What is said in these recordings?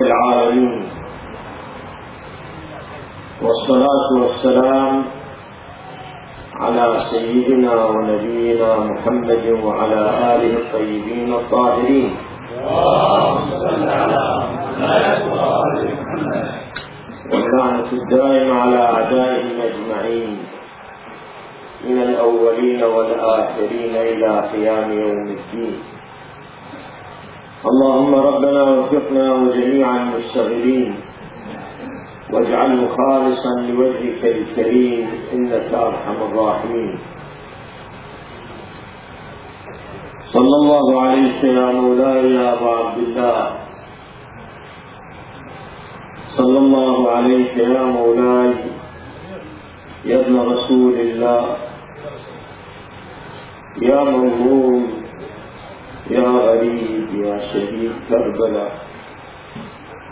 العالمين. والصلاة والسلام على سيدنا ونبينا محمد وعلى آله الطيبين الطاهرين. واللعنة الدائمة على أعدائهم أجمعين من الأولين والآخرين إلى قيام يوم الدين. اللهم ربنا وفقنا وجميع المشتغلين واجعله خالصا لوجهك الكريم إنك أرحم الراحمين. صلى الله عليك يا مولاي يا ابا عبد الله. صلى الله عليك يا مولاي يا ابن رسول الله. يا موهوم يا غريب يا شهيد كربلاء.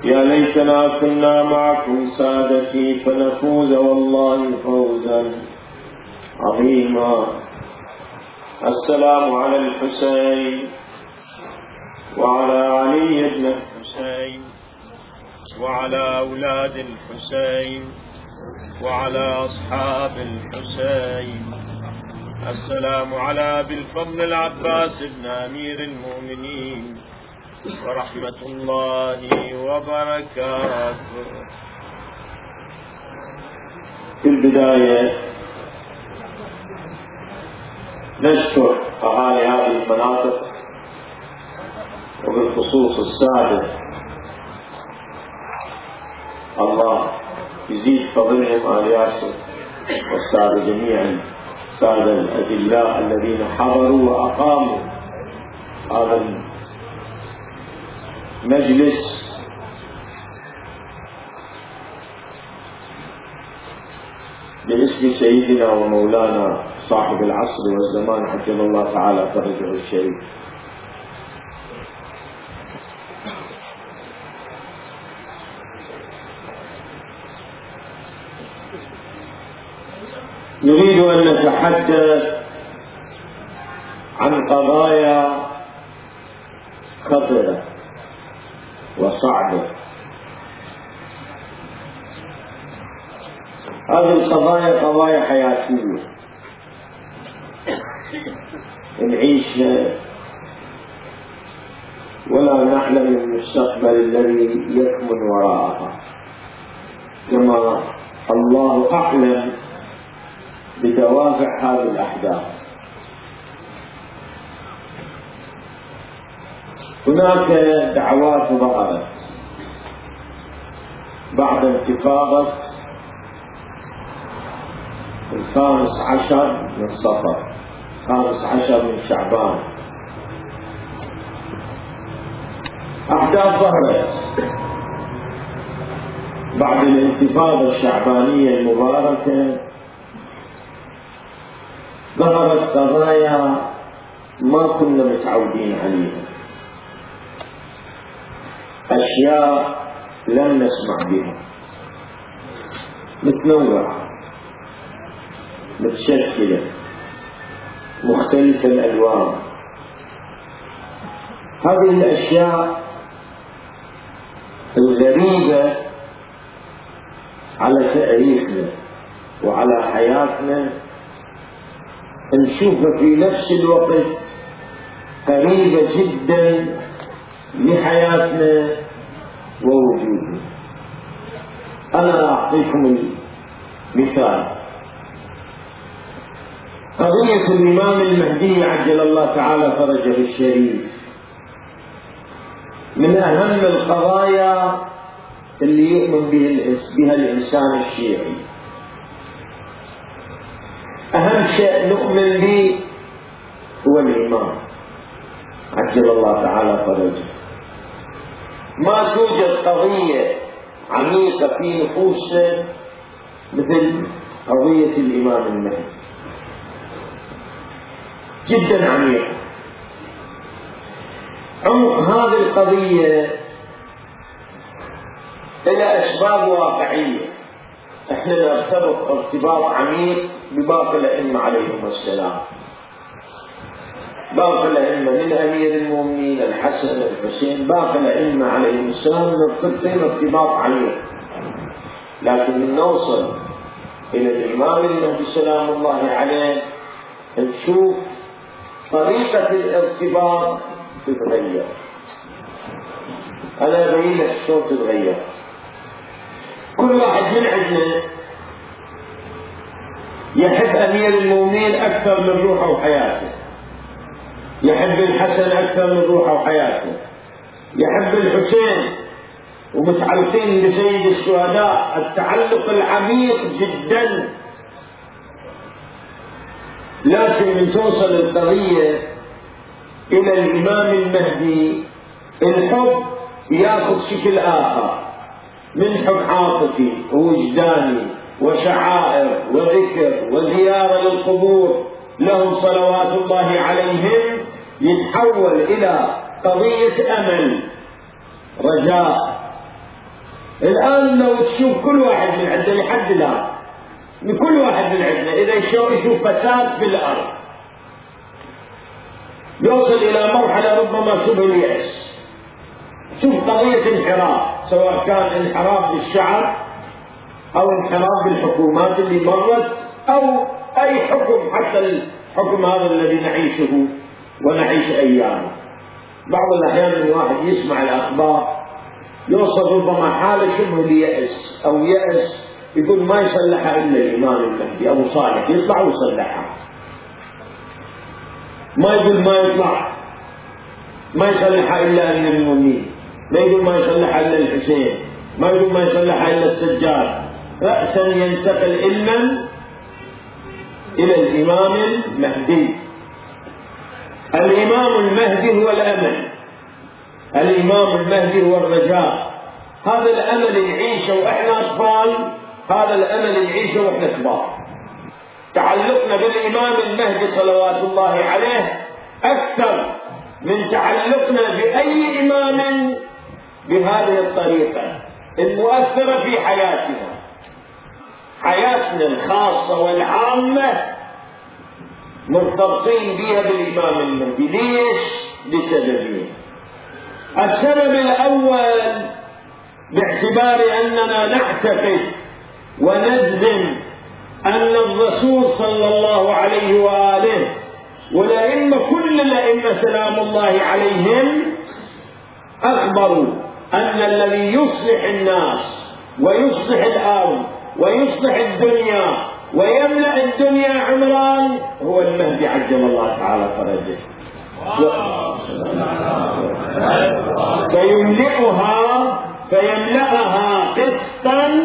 يا ليتنا كنا معكم سادتي فنفوز والله فوزا عظيما. السلام على الحسين وعلى علي بن الحسين وعلى أولاد الحسين وعلى أصحاب الحسين. السلام على ابي الفضل العباس بن أمير المؤمنين. ورحمة الله وبركاته. في البداية نشكر أهالي هذه المناطق وبالخصوص السادة. الله يزيد فضلهم آل ياسر والسادة جميعا. السادة الأدلاء الذين حضروا وأقاموا هذا المجلس. باسم سيدنا ومولانا صاحب العصر والزمان عجل الله تعالى فرجه الشريف. نريد أن نتحدث عن قضايا خطرة وصعبة. هذه القضايا قضايا حياتية. نعيش ولا نعلم المستقبل الذي يكمن وراءها. كما الله أعلم بدوافع هذه الأحداث. هناك دعوات ظهرت بعد انتفاضة الخامس عشر من صفر. الخامس عشر من شعبان. أحداث ظهرت بعد الانتفاضة الشعبانية المباركة ظهرت قضايا ما كنا متعودين عليها. أشياء لم نسمع بها. متنوعة. متشكلة. مختلفة الألوان. هذه الأشياء الغريبة على تاريخنا وعلى حياتنا نشوفها في نفس الوقت. قريبة جدا لحياتنا ووجودنا. أنا أعطيكم المثال. قضية الإمام المهدي عجل الله تعالى فرجه الشريف. من أهم القضايا اللي يؤمن بها الإنسان الشيعي. أهم شيء نؤمن به هو الإيمان. عجل الله تعالى فرجه. ما توجد قضية عميقة في نفوسنا مثل قضية الإمام المهدي جدا عميقة. عمق هذه القضية إلى أسباب واقعية. نرتبط ارتباط عميق بباقي الأئمة عليهم السلام. باقي الأئمة من أمير المؤمنين الحسن الحسين باقي الأئمة عليهم السلام نرتبطين ارتباط عميق. لكن نوصل إلى الإمام المهدي سلام الله عليه نشوف طريقة الارتباط تتغير. أنا أبين لك شلون تتغير. كل واحد من عندنا يحب أمير المؤمنين أكثر من روحه وحياته. يحب الحسن أكثر من روحه وحياته. يحب الحسين ومتعلقين بسيد الشهداء. التعلق العميق جدا. لكن من توصل القضية إلى الإمام المهدي الحب يأخذ شكل آخر. من حب عاطفي ووجداني وشعائر وذكر وزيارة للقبور لهم صلوات الله عليهم يتحول إلى قضية أمل رجاء. الآن لو تشوف كل واحد من عندنا لحد الآن من كل واحد من عندنا إذا يشوف فساد في الأرض يوصل إلى مرحلة ربما شبه اليأس. شوف قضية انحراف سواء كان انحراف بالشعب أو انحراف بالحكومات اللي مرت أو أي حكم حتى الحكم هذا الذي نعيشه ونعيش أيامه. بعض الأحيان الواحد يسمع الأخبار يوصل ربما حالة شبه اليأس أو يأس يقول ما يصلحها إلا الإمام المهدي أبو صالح يطلع ويصلحها. ما يقول ما يطلع ما يصلحها إلا أمير المؤمنين. ما يقول ما يصلحها إلا الحسين ما يقول ما يصلحها إلا السجاد. رأسا ينتقل علما إلى الإمام المهدي. الإمام المهدي هو الأمل. الإمام المهدي هو الرجاء. هذا الأمل نعيشه وإحنا أطفال هذا الأمل نعيشه وإحنا كبار. تعلقنا بالإمام المهدي صلوات الله عليه أكثر من تعلقنا بأي إمام بهذه الطريقة المؤثرة في حياتنا. حياتنا الخاصة والعامة مرتبطين بها بالإمام المهدي. ليش؟ لسببين. السبب الأول باعتبار أننا نعتقد ونجزم أن الرسول صلى الله عليه وآله والأئمة كل الأئمة سلام الله عليهم أخبروا أن الذي يصلح الناس ويصلح الأرض ويصلح الدنيا ويملأ الدنيا عمران هو المهدي عجل الله تعالى فرجه. فيملئها فيملأها قسطا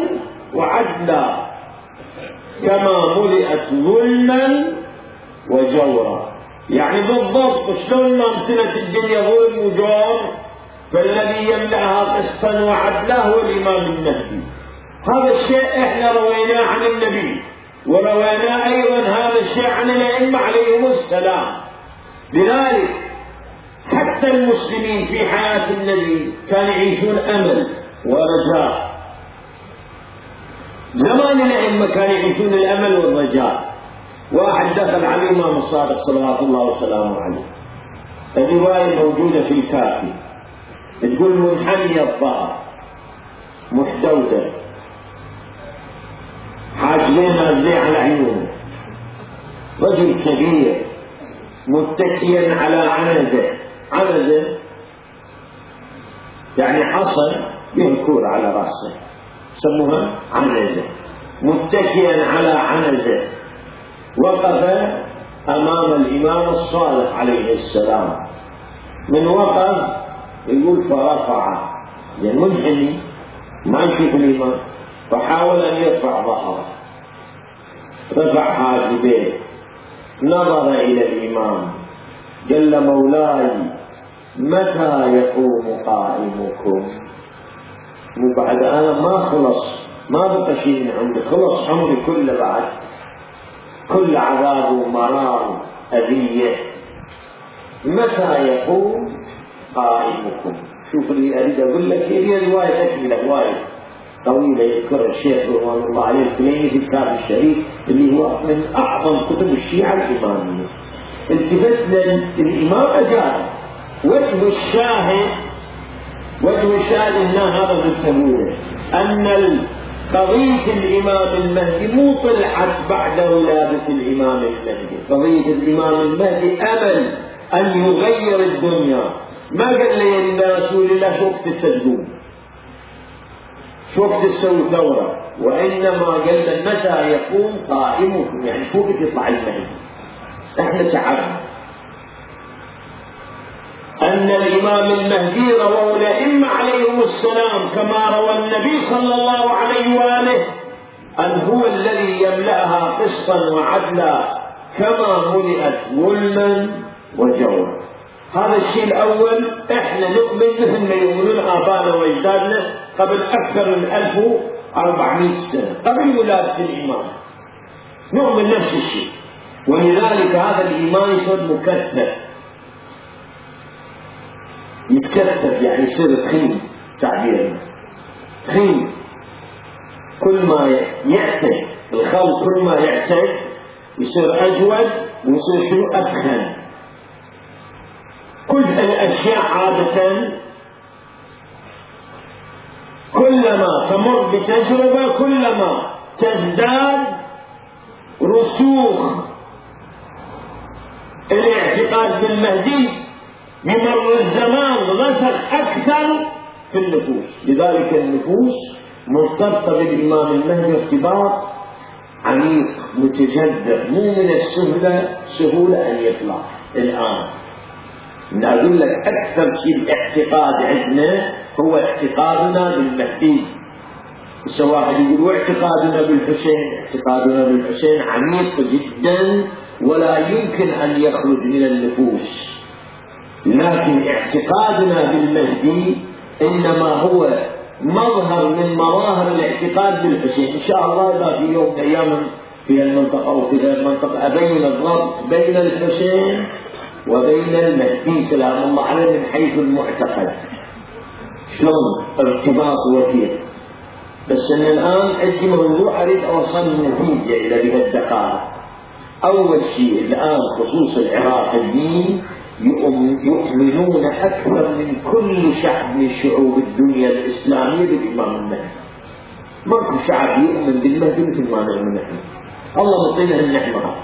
وعدلا كما ملئت ظلما وجورا. يعني بالضبط شلون ما امتلت الدنيا ظلم وجور؟ فالذي يملأها قسطا وعدلا هو الإمام المهدي هذا الشيء إحنا رويناه عن النبي ورويناه أيضا هذا الشيء عن الأئمة عليهم السلام. لذلك حتى المسلمين في حياة النبي كانوا يعيشون أمل ورجاء. زمان الأئمة كانوا يعيشون الأمل والرجاء. واحد دخل على الإمام الصادق صلوات الله وسلامه عليه. الرواية موجودة في الكافي تقول منحني الظهر محدوده حاجبين نازلين على عيونه. رجل كبير. متكيا على عنزة. عنزة يعني حصن ينكور على رأسه. سموها عنزة. متكيا على عنزة. وقف أمام الإمام الصالح عليه السلام. من وقف يقول فرفع يعني منحني ما يشوف الامام فحاول أن يرفع ظهره. رفع حاجبيه نظر إلى الإمام قال مولاي متى يقوم قائمكم؟ مو بعد أنا ما خلص. ما بقى شيء من عمري خلص عمري كله بعد. كل عذاب ومرار أذية. متى يقوم؟ قائمكم. شوف اللي أريد أقول لك هي رواية تكملة رواية طويلة يذكرها الشيخ رضوان الله عليه الكليني في كتاب الشريف اللي هو من أعظم كتب الشيعة الإمامية التفت للإمام أجاب وجه الشاهد وجه الشاهد إن هذا في أن قضية الإمام المهدي مو طلعت بعد ولادة الإمام المهدي. قضية الإمام المهدي أمل أن يغير الدنيا. ما قال لي الناس لله شو وقت تسجدون شو وقت تسوي ثورة. وإنما قال متى يقوم قائمكم يعني شو وقت يطلع المهدي. إحنا تعبنا. أن الإمام المهدي رووا الأئمة عليهم السلام كما روى النبي صلى الله عليه وآله أن هو الذي يملأها قسطا وعدلا كما ملئت ظلما وجورا. هذا الشيء الأول إحنا نؤمن مثل ما يؤمنون آبائنا وأجدادنا قبل أكثر من 1400 سنة قبل ولادة الإمام نؤمن نفس الشيء ولذلك هذا الإيمان يصير مكثف؟ يتكثف يعني يصير تخين تعبيرا. تخين كل ما يعتد الخلق كل ما يعتد يصير أجود ويصير شنو؟ أدخن كل الأشياء عادة. كلما تمر بتجربة كلما تزداد رسوخ الاعتقاد بالمهدي بمر الزمان رسخ أكثر في النفوس. لذلك النفوس مرتبطة بالإمام المهدي ارتباط عميق متجذر مو من السهلة سهولة أن يطلع. الآن أن أقول لك أكثر شيء الاعتقاد عندنا هو اعتقادنا بالمهدي. سواء واحد يقول اعتقادنا بالحسين اعتقادنا بالحسين عميق جدا ولا يمكن أن يخرج من النفوس. لكن اعتقادنا بالمهدي إنما هو مظهر من مظاهر الاعتقاد بالحسين. إن شاء الله إذا في يوم من الأيام في المنطقة أو في المنطقة ابين الربط بين الحسين وبين المهدي سلام الله عليه من حيث المعتقد. شلون ارتباط وثيق بس أن الآن عندي موضوع أريد أوصل نتيجه إلى بهالدقائق أول شيء الآن خصوص العراق الدين يؤمنون أكثر من كل شعب من شعوب الدنيا الإسلامية بالإمام المهدي. ماكو شعب يؤمن بالمهدي مثل ما نؤمن نحن. الله مطينا النعمة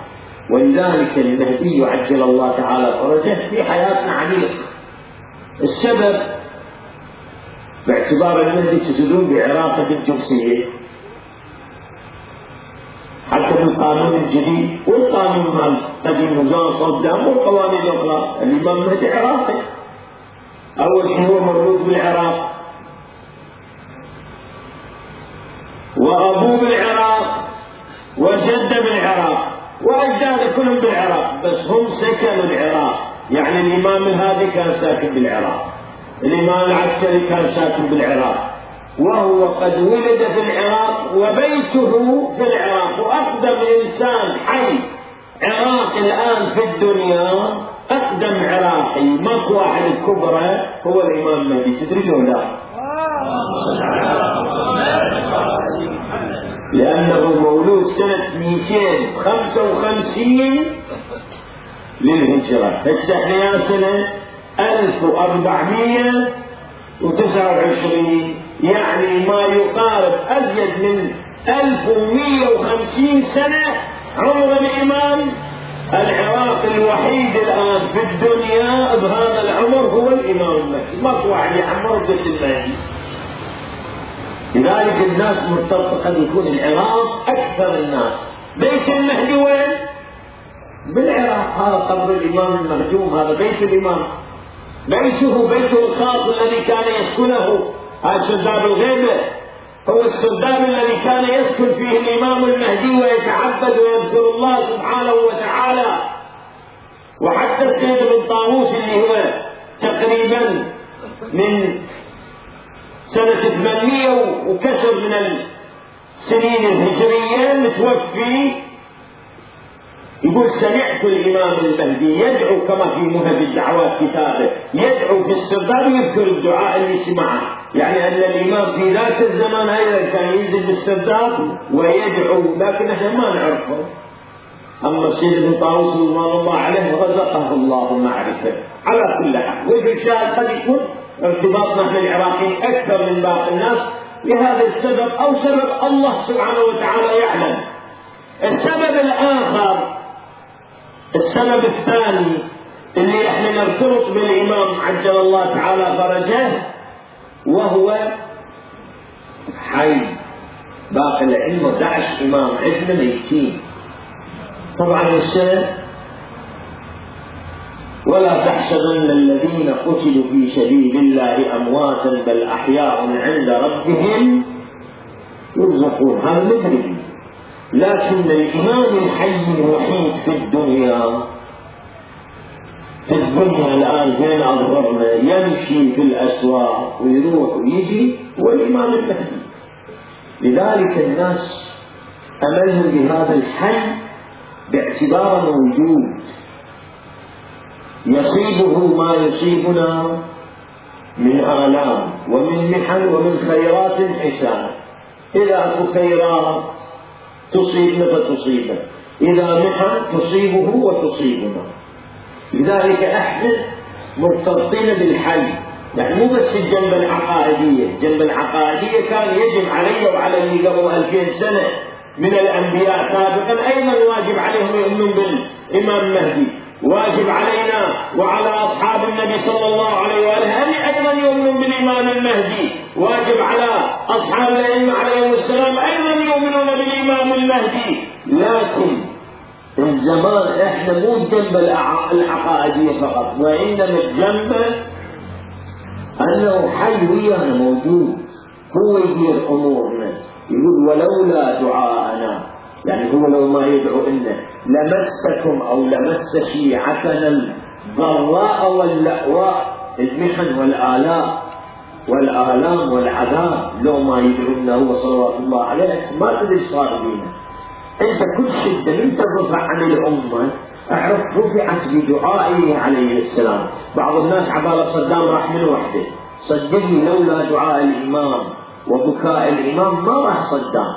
ولذلك المهدي عجل الله تعالى فرجه في حياتنا عميق السبب باعتبار المهدي تجدون بعراقة الجنسية حتى في القانون الجديد والقانون مال قديم نظام صدام والقوانين الأخرى الامام المهدي عراقي أول شيء هو مولود بالعراق. وابوه بالعراق. وجدة بالعراق. واجداده كلهم بالعراق بس هم سكنوا العراق. يعني الإمام الهادي كان ساكن بالعراق. الإمام العسكري كان ساكن بالعراق. وهو قد ولد في العراق وبيته في العراق. وأقدم إنسان حي عراقي الآن في الدنيا أقدم عراقي. ماكو واحد الكبرى هو الإمام المهدي تدري لا؟ لأنه مولود سنة 255 للهجرة. هسه إحنا سنة 1429 يعني ما يقارب أزيد من 1150 سنة عمر الإمام العراق الوحيد الآن في الدنيا بهذا العمر هو الإمام. المهدي ماكو واحد يعمر قد المهدي لذلك الناس مرتبطة قد يكون العراق أكثر الناس. بيت المهدي وين؟ بالعراق. هذا قبر الإمام المهجوم هذا بيت الإمام. بيته بيته الخاص الذي كان يسكنه هذا سرداب الغيبة. هو السرداب الذي كان يسكن فيه الإمام المهدي ويتعبد ويذكر الله سبحانه وتعالى. وحتى السيد بن طاووس اللي هو تقريبا من سنة 800 وكسر من السنين الهجرية متوفي. يقول سمعت الإمام المهدي يدعو كما في مهد الدعوات كتابه يدعو في السرداب ويذكر الدعاء اللي سمعه. يعني أن الإمام في ذاك الزمان أيضا كان ينزل بالسرداب ويدعو لكن إحنا ما نعرفه. أما السيد بن طاووس رضوان الله عليه رزقه الله معرفة. على كل حال وفي الشاهد قد يكون ارتباطنا إحنا العراقيين أكثر من باقي الناس. لهذا السبب أو سبب الله سبحانه وتعالى يعلم. السبب الآخر السبب الثاني اللي إحنا نرتبط بالإمام عجل الله تعالى فرجه وهو حي. باقي العلم 11 إمام عندنا ميتين. طبعا السنة ولا تحسبن الذين قتلوا في سبيل الله أمواتا بل أحياء عند ربهم يرزقون. هذا مدرك لكن الإمام الحي الوحيد في الدنيا في الدنيا الآن بين أظهرنا يمشي في الأسواق ويروح ويجي هو الإمام المهدي لذلك الناس أملهم بهذا الحي باعتباره موجود. يصيبه ما يصيبنا من آلام ومن محن ومن خيرات حسان إذا أكو خيرات تصيبنا فتصيبه إذا محن تصيبه وتصيبنا. لذلك أحنا مرتبطين بالحي. يعني مو بس الجنبة العقائدية. الجنبة العقائدية كان يجب علي وعلى اللي قبل 2000 سنة من الأنبياء سابقا. أيضا واجب عليهم يؤمنون بالإمام المهدي واجب علينا وعلى أصحاب النبي صلى الله عليه وآله أن أيضا يؤمنون بالإمام المهدي. واجب على أصحاب الأئمة عليهم السلام أيضا يؤمنون بالإمام المهدي. لكن الزمان إحنا مو الجنبة العقائدية فقط وإنما الجنبة أنه حي ويانا موجود. هو يدير أمورنا. يقول ولولا دعاءنا يعني هو لو ما يدعو إنا لمسكم أو لمس شيعتنا الضراء واللأواء المحن والآلاء والآلام والعذاب لو ما يدعونا هو صلوات الله عليه ما تدري صار بينا. أنت كل شدة من ترفع عن الأمة أعرف رفعت بدعائه عليه السلام. بعض الناس عبالة صدام راح من وحده. صدقني لولا دعاء الإمام وبكاء الإمام ما راح صدام.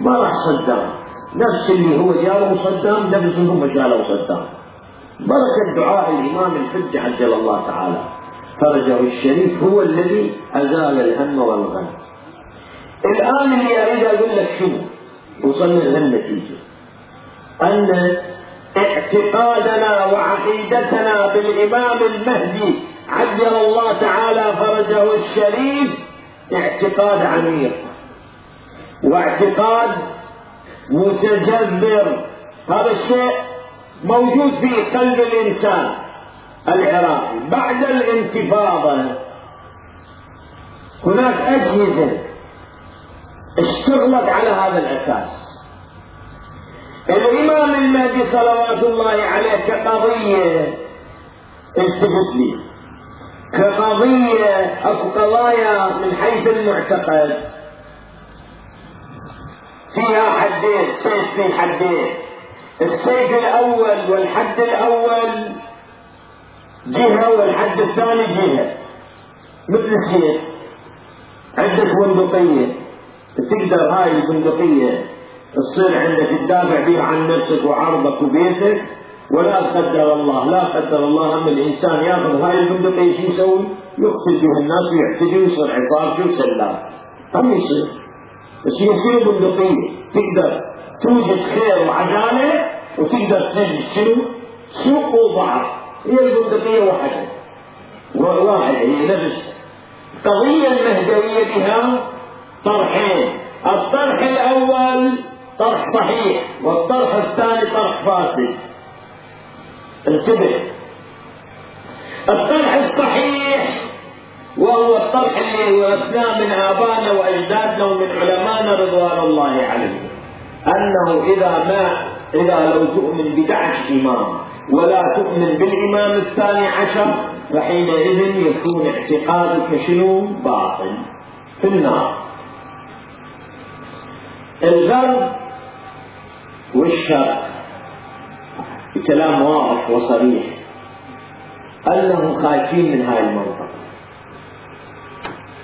ما راح صدام. نفس اللي هو جاله صدام نفس هم جاله صدام. بركة دعاء الإمام الحج عجل الله تعالى. فرجه الشريف هو الذي أزال الهم والغم. الآن اللي أريد أقول لك شنو وصلنا للنتيجة. أن اعتقادنا وعقيدتنا بالإمام المهدي عجل الله تعالى فرجه الشريف اعتقاد عميق. واعتقاد متجذر. هذا الشيء موجود في قلب الإنسان العراقي. بعد الانتفاضة هناك أجهزة اشتغلت على هذا الأساس. الإمام المهدي صلوات الله عليه كقضية التفت لي. كقضية أو قضايا من حيث المعتقد. فيها حدين سيف في حدين. السيف الأول والحد الأول جهة والحد الثاني جهة. مثل السيف. عندك بندقية. تقدر هاي البندقية. تصير عندك تدافع بها عن نفسك وعرضك وبيتك. ولا قدر الله لا قدر الله أن الإنسان يأخذ هاي البندقيه شو يسوي؟ يقتل بها الناس ويعتدي ويصير عقاب وسلام هم يصير؟ بس يصير بندقية. تقدر توجد خير وعدالة وتقدر تنجد شنو؟ سوق وضعف. هي البندقية واحدة. واحدة هي نفس. القضية المهدوية بها طرحين. الطرح الأول طرح صحيح والطرح الثاني طرح فاسد. انتبه الطرح الصحيح وهو الطرح اللي ورثناه من آبائنا وأجدادنا ومن علمائنا رضوان الله عليهم. أنه إذا ما إذا لو تؤمن بدعش إمام ولا تؤمن بالإمام الثاني عشر فحينئذ يكون اعتقادك شنو؟ باطل. في النار. الغرب والشرق. بكلام واضح وصريح. أنهم خايفين من هاي المنطقة؟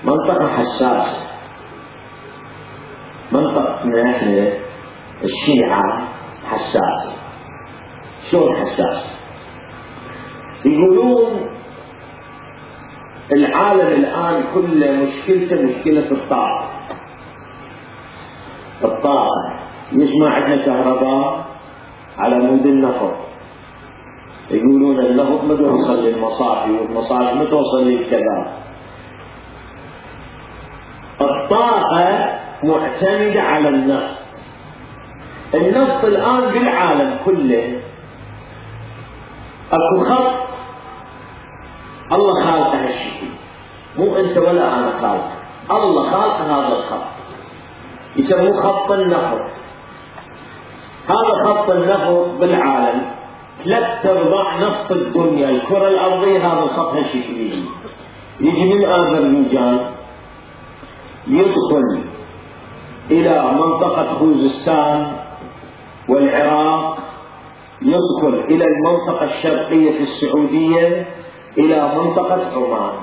منطقة حساسة. منطقة من أهل الشيعة حساس شلون حساس يقولون العالم الآن كله مشكلته مشكلة الطاقة. الطاقة. ما عندنا كهرباء. على مود النفط يقولون النفط ما توصل للمصافي والمصافي ما توصل للكذا الطاقة معتمدة على النفط النفط الآن بالعالم كله أكو خط الله خالق هالشيء مو أنت ولا أنا خالق. الله خالق هذا الخط يسموه خط النفط هذا خط النفط بالعالم. ثلاث ارباع نفط الدنيا. الكرة الأرضية هذا الخط هالشكلي يجي من اذربيجان يدخل إلى منطقة خوزستان والعراق يدخل إلى المنطقة الشرقية في السعودية إلى منطقة عمان.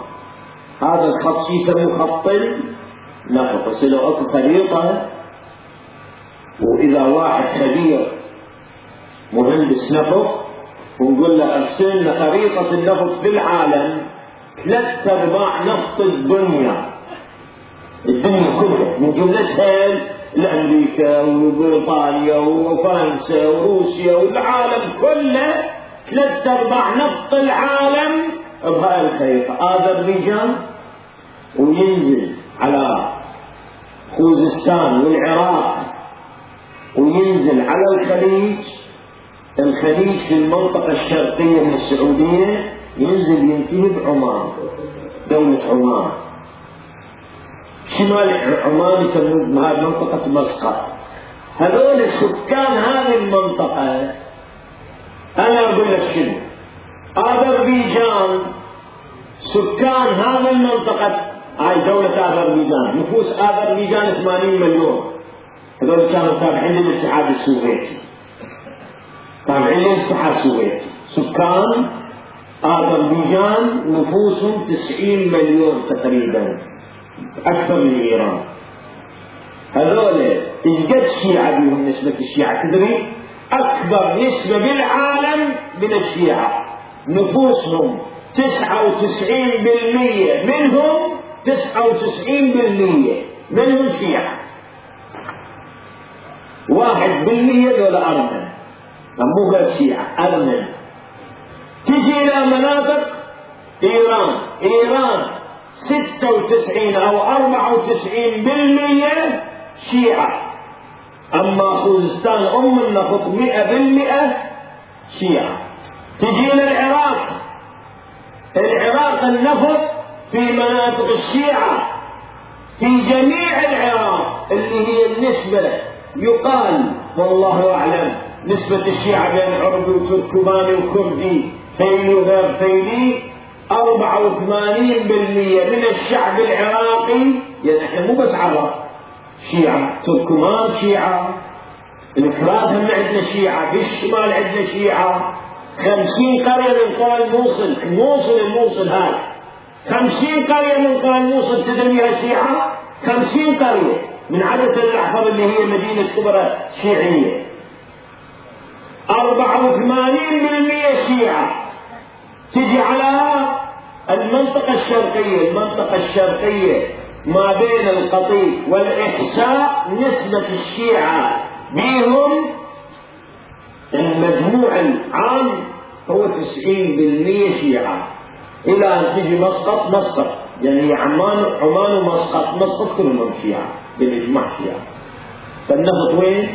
هذا الخط يسمى خط النفط يصير أكو خريطة وإذا واحد خبير مهندس نفط ونقول له ارسل لنا خريطة النفط في العالم ثلاث أرباع نفط الدنيا. الدنيا كلها. من جملتها الأمريكا وبريطانيا وفرنسا وروسيا والعالم كله ثلاث ارباع نفط العالم بهاي الخريطة. آذربيجان وينزل على خوزستان والعراق وينزل على الخليج الخليج في المنطقة الشرقية من السعودية ينزل ينتهي بعمان دولة عمان. شمال عمان يسمون هذه منطقة مسقط. هذول سكان هذه المنطقة أنا أقول لك شنو؟ أذربيجان سكان هذه المنطقة هاي دولة أذربيجان نفوس أذربيجان 80 مليون. هذول كانوا تابعين للاتحاد السوفيتي. تابعين للاتحاد السوفيتي. سكان أذربيجان نفوسهم 90 مليون تقريبا. أكثر من إيران. هذول إيش قد شيعة بهم نسبة الشيعة. تدري؟ أكبر نسبة بالعالم من الشيعة. نفوسهم تسعة وتسعين بالمية. منهم تسعة وتسعين بالمية. منهم شيعة. واحد بالمية دول أرمن مو غير شيعة أرمن تجي إلى مناطق إيران. إيران ستة وتسعين أو أربعة وتسعين بالمية شيعة. أما خوزستان أم النفط مئة بالمئة شيعة. تجينا العراق. العراق النفط في مناطق الشيعة. في جميع العراق اللي هي النسبة يقال والله أعلم نسبة الشيعة بين عربي وتركماني وكردي فيلي وغير فيلي 84% من الشعب العراقي يعني إحنا مو بس عرب شيعة تركمان شيعة الفرات هم عندنا شيعة في الشمال عندنا شيعة. خمسين قرية من قرى الموصل الموصل الموصل هاي خمسين قرية من قرى الموصل تدري بها شيعة؟ خمسين قرية من عدد الأحفر اللي هي مدينة كبرى شيعية. أربعة وثمانين بالمئة شيعة. تجي على المنطقة الشرقية. المنطقة الشرقية ما بين القطيف والإحساء نسبة الشيعة بهم المجموع العام هو تسعين بالمية شيعة. إلى أن تجي مسقط مسقط. يعني عمان عمان ومسقط مسقط كلهم شيعة بالإجماع شيعة فالنفط وين؟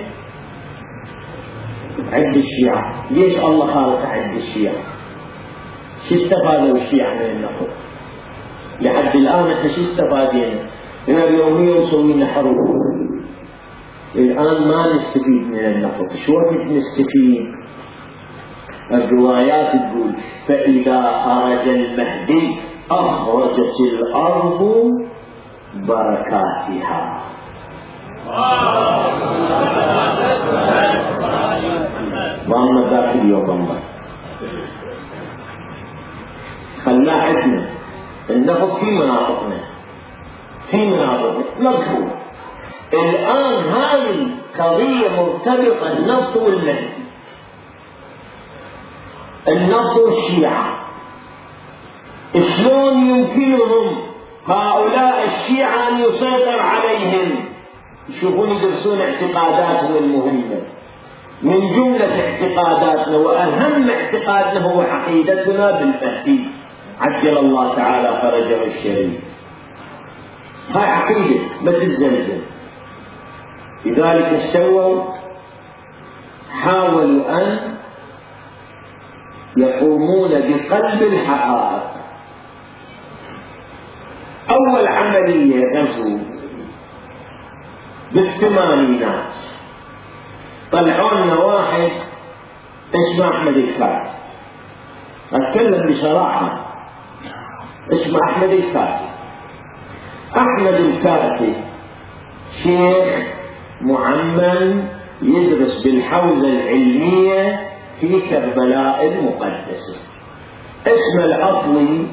عند الشيعة ليش الله خالق عند الشيعة؟ شو استفادوا الشيعة من النفط؟ لحد الآن إحنا شو استفادين؟ إحنا اليومية مسوين لنا حروب الآن ما نستفيد من النفط شو وقت نستفيد؟ الروايات تقول فإذا خرج المهدي أخرجت الأرض بركاتها. وأما ذاك اليوم خلاه عندنا النفط في مناطقنا. في مناطقنا. مقبول الآن هذه قضية مرتبطة. النفط والمهدي النفط والشيعة شلون يمكنهم هؤلاء الشيعة أن يسيطر عليهم. يشوفون يدرسون اعتقاداتهم المهمة. من جملة اعتقاداتنا وأهم اعتقادنا هو عقيدتنا بالمهدي عجل الله تعالى فرجه الشريف هاي عقيدة ما تتزلزل لذلك سووا حاولوا أن يقومون بقلب الحقائق أول عملية غزو بالثمانينات طلعوا لنا واحد اسمه أحمد الكاتب أتكلم بصراحة. اسمه أحمد الكاتب أحمد الكاتب شيخ معمم يدرس بالحوزة العلمية في كربلاء المقدسة اسمه الأصلي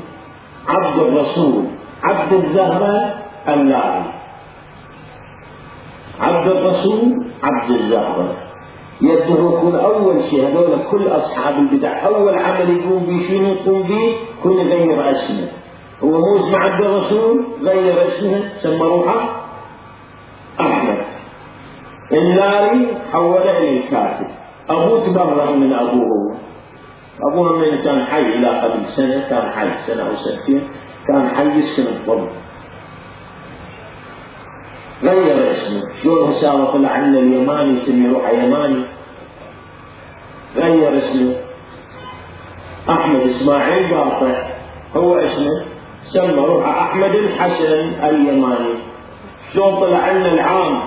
عبد الرسول. عبد الزهرة اللاعي عبد الرسول عبد الزهرة يكون أول شيء هذول كل أصحاب البدع. أول عمل يقوم به شنو يقوم به؟ كل يغير اسمه هو مو اسمه عبد الرسول غير اسمه سمى روحه أحمد. الناري حوله إلى الكاتب أبوه تبرأ من أبوه. أبوه من كان حي إلى قبل سنة كان حي سنة أو سنتين كان حي السنة الضبط غير اسمه. شلون هسه طلع عنا اليماني يسمي يروح يماني. غير اسمه. أحمد إسماعيل قاطع هو اسمه. سمى روح أحمد الحسن اليماني. شلون طلع عنا العام؟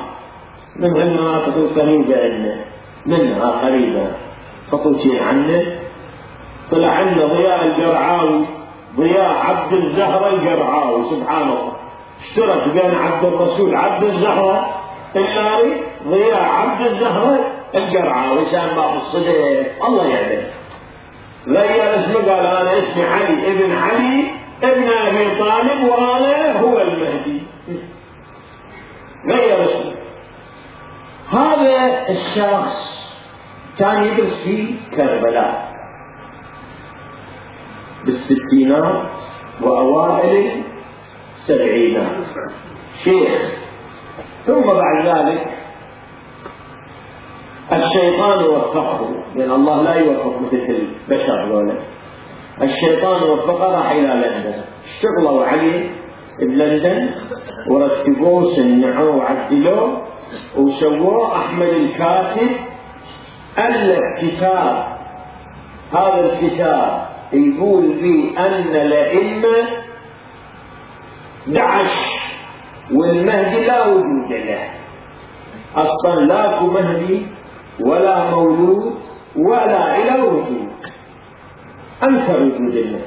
من هالمناطق القريبه عنا. منها قريبة. خطوتين عنه. طلع عنا ضياء الجرعاوي. ضياء عبد الزهرة الجرعاوي سبحان الله اشترك بين عبد الرسول عبد الزهرة الناري ضياء عبد الزهرة القرعاوي كان باب الصديق. الله يعلم. غير اسمه قال أنا اسمي علي ابن علي ابن أبي طالب وأنا هو المهدي. غير اسمه هذا الشخص كان يدرس في كربلاء. بالستينات وأوائل سبعينات شيخ ثم بعد ذلك الشيطان وفقه لأن الله لا يوفق مثل البشر ذولا الشيطان وفقه راح إلى لندن. اشتغلوا عليه بلندن ورتبوه وصنعوه وعدلوه وسووه أحمد الكاتب. ألف كتاب. هذا الكتاب يقول فيه أن الأئمة دعش والمهدي لا وجود له. أصلا لا مهدي ولا مولود ولا إلى وجود. أنكر وجود الله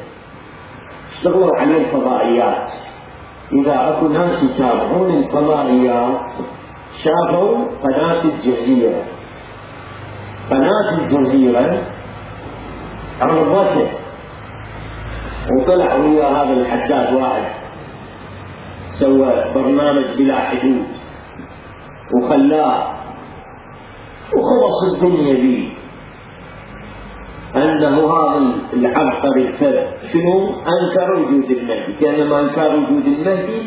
اشتغلوا عليه الفضائيات. إذا أكو ناس يتابعون الفضائيات شافوا قناة الجزيرة. قناة الجزيرة عرضته. وطلع ويا هذا الحداد واحد. سوى برنامج بلا حدود. وخلاه. وخلص الدنيا به أنه هذا العبقري الفرد شنو؟ أنكر وجود المهدي. كأنما أنكر وجود المهدي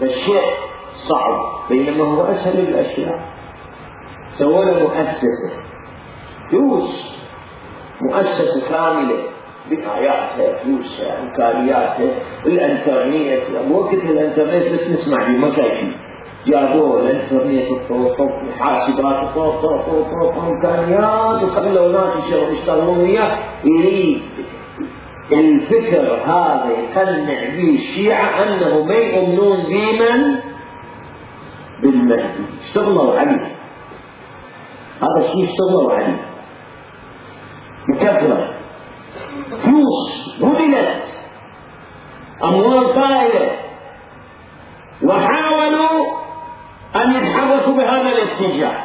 فالشيء صعب. بينما هو أسهل الأشياء. سوى له مؤسسة. فلوس مؤسسة كاملة. بآياتها فلوسها إمكانياتها الإنترنت وقت الإنترنت بس نسمع به ما كان جابوه الإنترنت الحاسبات إمكانيات وخلوا الناس يشتغلون وياه. يريد الفكر هذا يقنع به الشيعة أنه ما يؤمنون بمن بالمهدي. اشتغلوا عليه. هذا الشيء اشتغلوا عليه. بكثرة فلوس بذلت أموال طائلة. وحاولوا أن يتحركوا بهذا الاتجاه.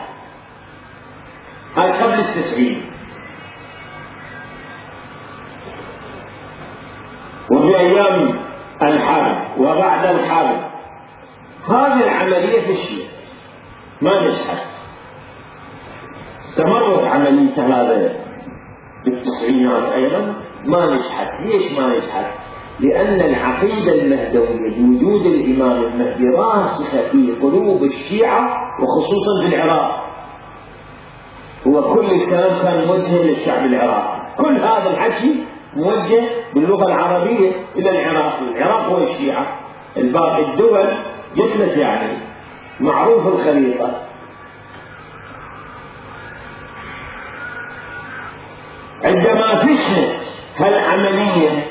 قبل التسعين. وفي أيام الحرب وبعد الحرب. هذه العملية في الشيعة ما نجحت استمرت عملية هذا. بالتسعينات أيضا ما نجحت. ليش ما نجحت؟ لأن العقيدة المهدوية بوجود الإمام المهدي راسخة في قلوب الشيعة وخصوصا في العراق. هو كل الكلام كان موجه للشعب العراقي. كل هذا الحكي موجه باللغة العربية إلى العراق. العراق هو الشيعة. الباقي الدول جثلت يعني. معروف الخريطة. عندما فشلت هالعملية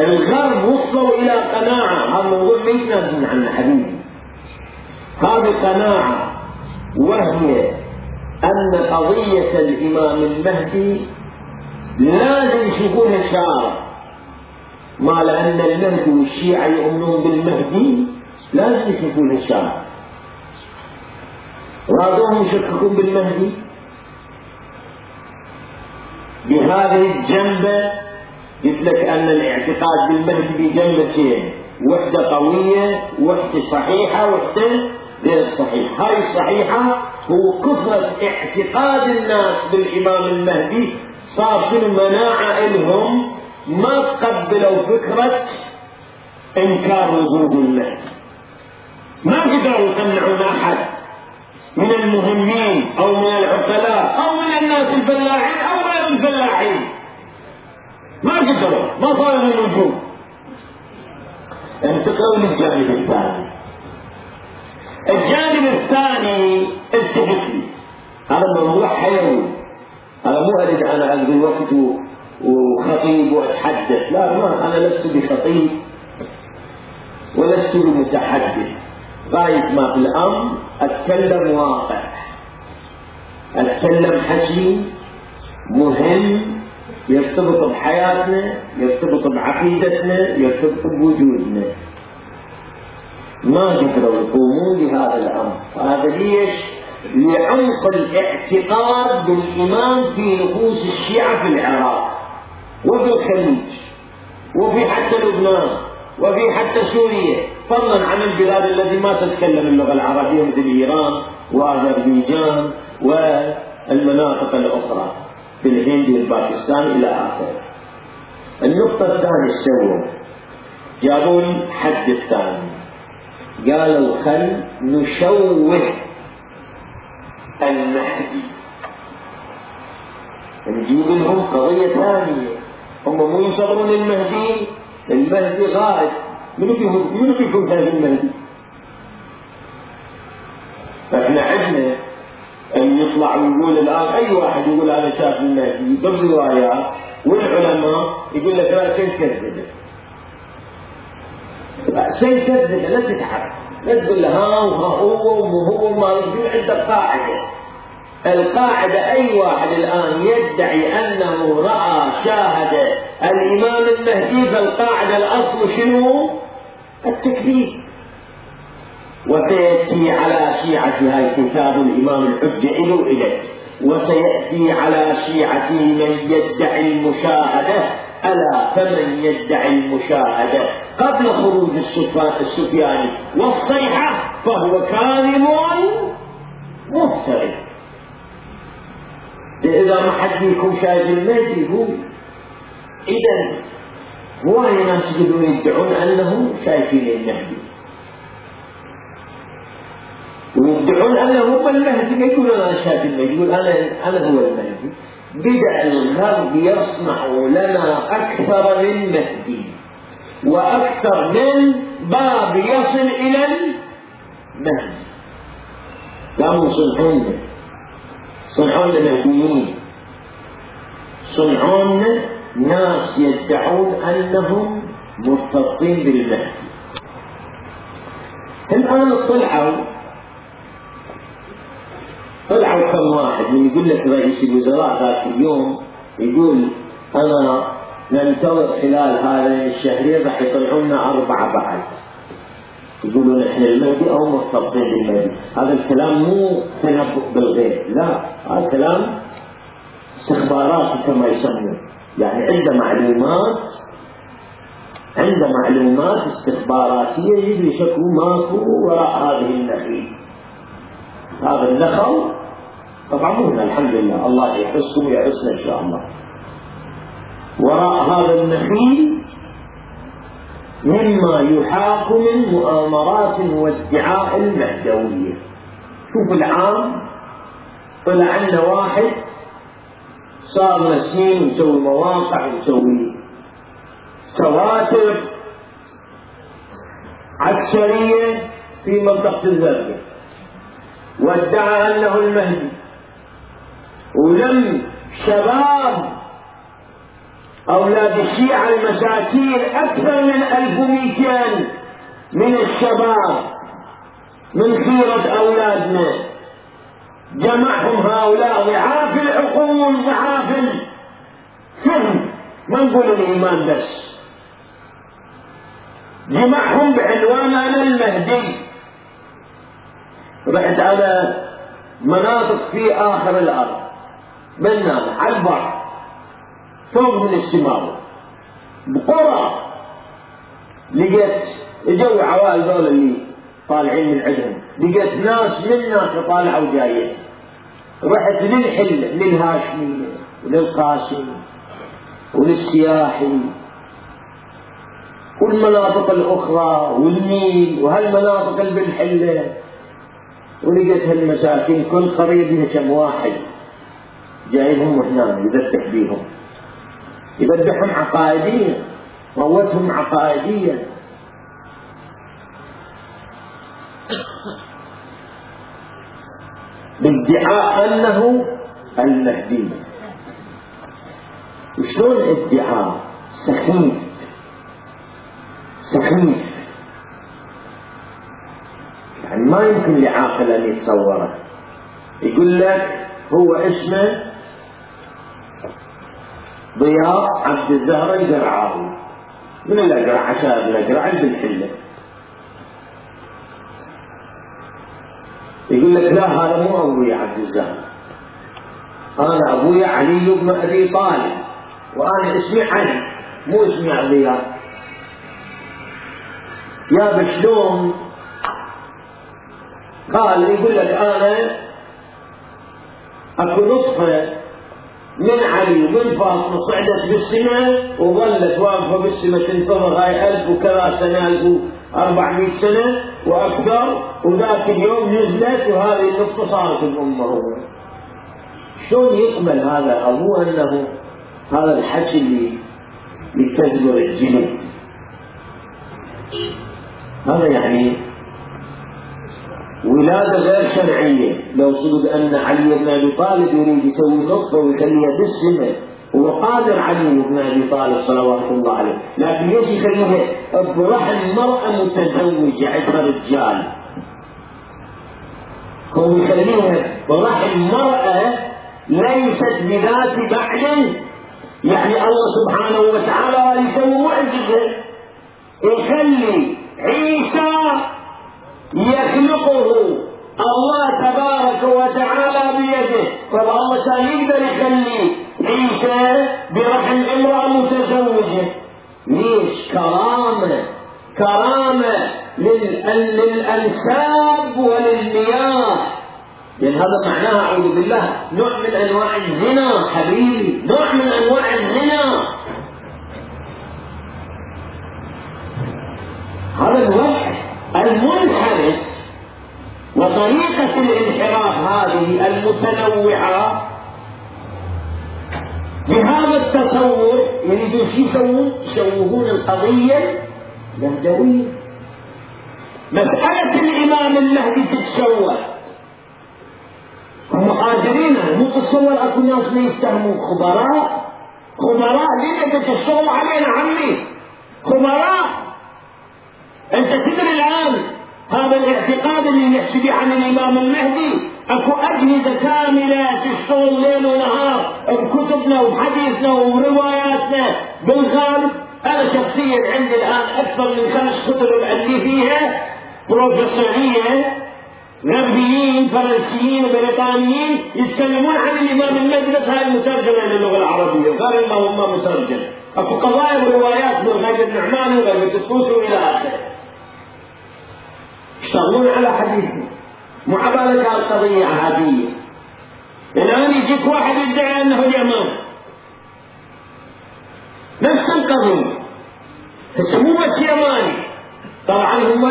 الغرب وصلوا إلى قناعة. هذا موضوع ما يتنازلون عنه حبيبي هذه قناعة وهي أن قضية الإمام المهدي لازم يشوفونها شارع. ما لأن المهدي والشيعة يؤمنون بالمهدي لازم يشوفونها شارع. رادوهم يشككون بالمهدي. بهذه الجنبة قلت لك أن الاعتقاد بالمهدي بجنبتين وحدة قوية وحدة صحيحة وحدة غير صحيحة. هاي الصحيحة هو كثرة اعتقاد الناس بالإمام المهدي. صار شنو؟ مناعة إلهم. ما تقبلوا فكرة إنكار وجود المهدي. ما قدروا يقنعون أحد. من المهمين أو من العقلاء أو من الناس الفلاحين أو غير الفلاحين ما قدروا ما صار الوجود. انتقلوا للجانب الثاني. الجانب الثاني التفت لي هذا موضوع حيوي. أنا مو أريد أنا أقضي وقت وخطيب وأتحدث. لا ما أنا لست بخطيب ولست بمتحدث. غاية ما في الأمر أتكلم واقع. أتكلم حكي مهم يرتبط بحياتنا يرتبط بعقيدتنا يرتبط بوجودنا. ما قدروا يقومون بهذا الأمر. هذا ليش؟ لعمق الاعتقاد بالإمام في نفوس الشيعة في العراق وفي الخليج وفي حتى لبنان وفي حتى سوريا. فضلا عن البلاد التي ما تتكلم اللغة العربية مثل إيران وأذربيجان والمناطق الأخرى في الهند والباكستان إلى آخره. النقطة الثانية سووا؟ جابوا الحد الثاني. قالوا خل نشوه المهدي. نجيب لهم قضية ثانية. هم مو ينتظرون المهدي المهدي غائب. منو فيكم كان المهدي؟ فإحنا عندنا أن يطلع ويقول الآن أي واحد يقول أنا شاف المهدي بالروايات والعلماء يقول لك لا شيء كذب شيء كذب لا تتحرك لا تقول له ها ومو هو ما يقول عندك قاعدة القاعدة أي واحد الآن يدعي أنه رأى شاهد الإمام المهدي فالقاعدة الأصل شنو؟ التكذيب. وسيأتي على شيعة هاي كتاب الإمام الحجة إلو إليه. وسيأتي على شيعة من يدعي المشاهدة ألا فمن يدعي المشاهدة؟ قبل خروج السفياني والصيحة فهو كاذب مفترض إذا ما حد فيكم شاهد المهدي يقول إذا هواي ناس يقولون يدعون أنهم شايفين المهدي ويدعون أنه هو المهدي ما يقولون أنا شايف المهدي يقول أنا أنا هو المهدي بدأ الغرب يصنع لنا أكثر من مهدي وأكثر من باب يصل إلى المهدي قاموا يصنعون صنعون مهديين صنعون ناس يدعون أنهم مرتبطين بالمهدي الآن طلعوا طلعوا كم واحد من يقول لك رئيس الوزراء ذاك اليوم يقول أنا ننتظر خلال هذين الشهرين راح يطلعوا لنا أربعة بعد. يقولون إحنا المهدي أو مرتبطين بالمهدي هذا الكلام مو تنبؤ بالغيب لا هذا كلام استخبارات كما يسمون. يعني عنده معلومات عنده معلومات استخباراتية يدري شكو ماكو وراء هذه النخيل. هذا النخل طبعا مو الحمد لله الله يحسكم ويحسنا إن شاء الله. وراء هذا النخيل مما يحاق من مؤامرات وادعاء المهدوية شوف العام طلع عندنا واحد صار مسنين ويسوي مواقع ويسوي سواتر عسكرية في منطقة الزرقاء. وادعى أنه المهدي. ولم شباب أولاد الشيعة المساكين أكثر من 1200 من الشباب من خيرة أولادنا. جمعهم هؤلاء ضعاف العقول ضعاف الفهم ما نقول الإيمان بس. جمعهم بعنوان أنا المهدي. رحت على مناطق في آخر الأرض. بنان على البحر. فوق من السماء بقرى. لقيت جو عوائل ذول اللي طالعين من عندهم. لقيت ناس منا طالعوا جايين رحت للحلة للهاشمية وللقاسم وللسياحي والمناطق الأخرى والنيل وهالمناطق اللي بالحلة. ولقيت هالمساكين كل قرية كم واحد. جايبهم هنا يذبح بيهم. يذبحهم عقائديا موتهم عقائديا. بادعاء انه المهدي. وشلون ادعاء سخيف. سخيف. يعني ما يمكن لعاقل أن يتصوره. يقول لك هو اسمه ضياء عبد الزهرة القرعاوي. من الأقرع عشان الأقرع عند الحلة يقول لك لا هذا مو أبوي عبد الزهرة أنا أبوي علي بن أبي طالب وأنا اسمي علي مو اسمي ضياء يا بشلون قال يقول لك أنا أكو نطفة من علي ومن فاطمة صعدت بالسماء وظلت واقفة بالسماء تنتظر هاي ألف وكذا سنة ألف وأربعمائة سنة. وأكثر وذاك اليوم نزلت وهذه النقطة صارت الأمة. هو شلون يقبل هذا؟ أبوه أنه هذا الحكي اللي يكذب الجنود هذا يعني ولادة غير شرعية. لو صدق أن علي بن أبي طالب يريد يسوي نطفة ويخليها بالسمة هو قادر علي بن أبي طالب صلوات الله عليه. لكن ليش يخليها برحم مرأة متزوجة عندها رجال هو يخليها برحم مرأة ليست بذات بعد. يعني الله سبحانه وتعالى يسوي معجزة يخلي عيسى يخلقه. الله تبارك وتعالى بيده. طبعا الله كان يقدر يخلي عيسى برحم امرأة متزوجة ليش كرامة كرامة للأنساب وللمياه لأن هذا معناها أعوذ بالله. نوع من أنواع الزنا حبيبي نوع من أنواع الزنا. هذا الوحي المنحرف وطريقة الانحراف هذه المتنوعة بهذا التصور يريدون شو يسوون؟ يشوهون القضية النهدوية مسألة الإمام المهدي تتشوه. هم قادرين مو تصور أكو ناس ما يفتهمون خبراء خبراء ليه تشتغل علينا عمي؟ خبراء أنت تدري الآن هذا الاعتقاد اللي نحكي به عن الإمام المهدي؟ أكو أجهزة كاملة تشتغل ليل ونهار بكتبنا وبحديثنا ورواياتنا بالغالب أنا شخصيا عندي الآن أكثر من خمس كتب مؤلفيها بروفيسوريه غربيين فرنسيين وبريطانيين يتكلمون عن الإمام المهدي بس هاي المترجمه للغه العربية غير ما هم مترجم. أكو قضايا وروايات من غيب النعمان وغيب الطوس وإلى آخره. يشتغلون على حديثه مو عبالك القضية عادية. الان يجيك واحد يدعي أنه اليمن. نفس القضية. بس مو بس يماني. طبعا هم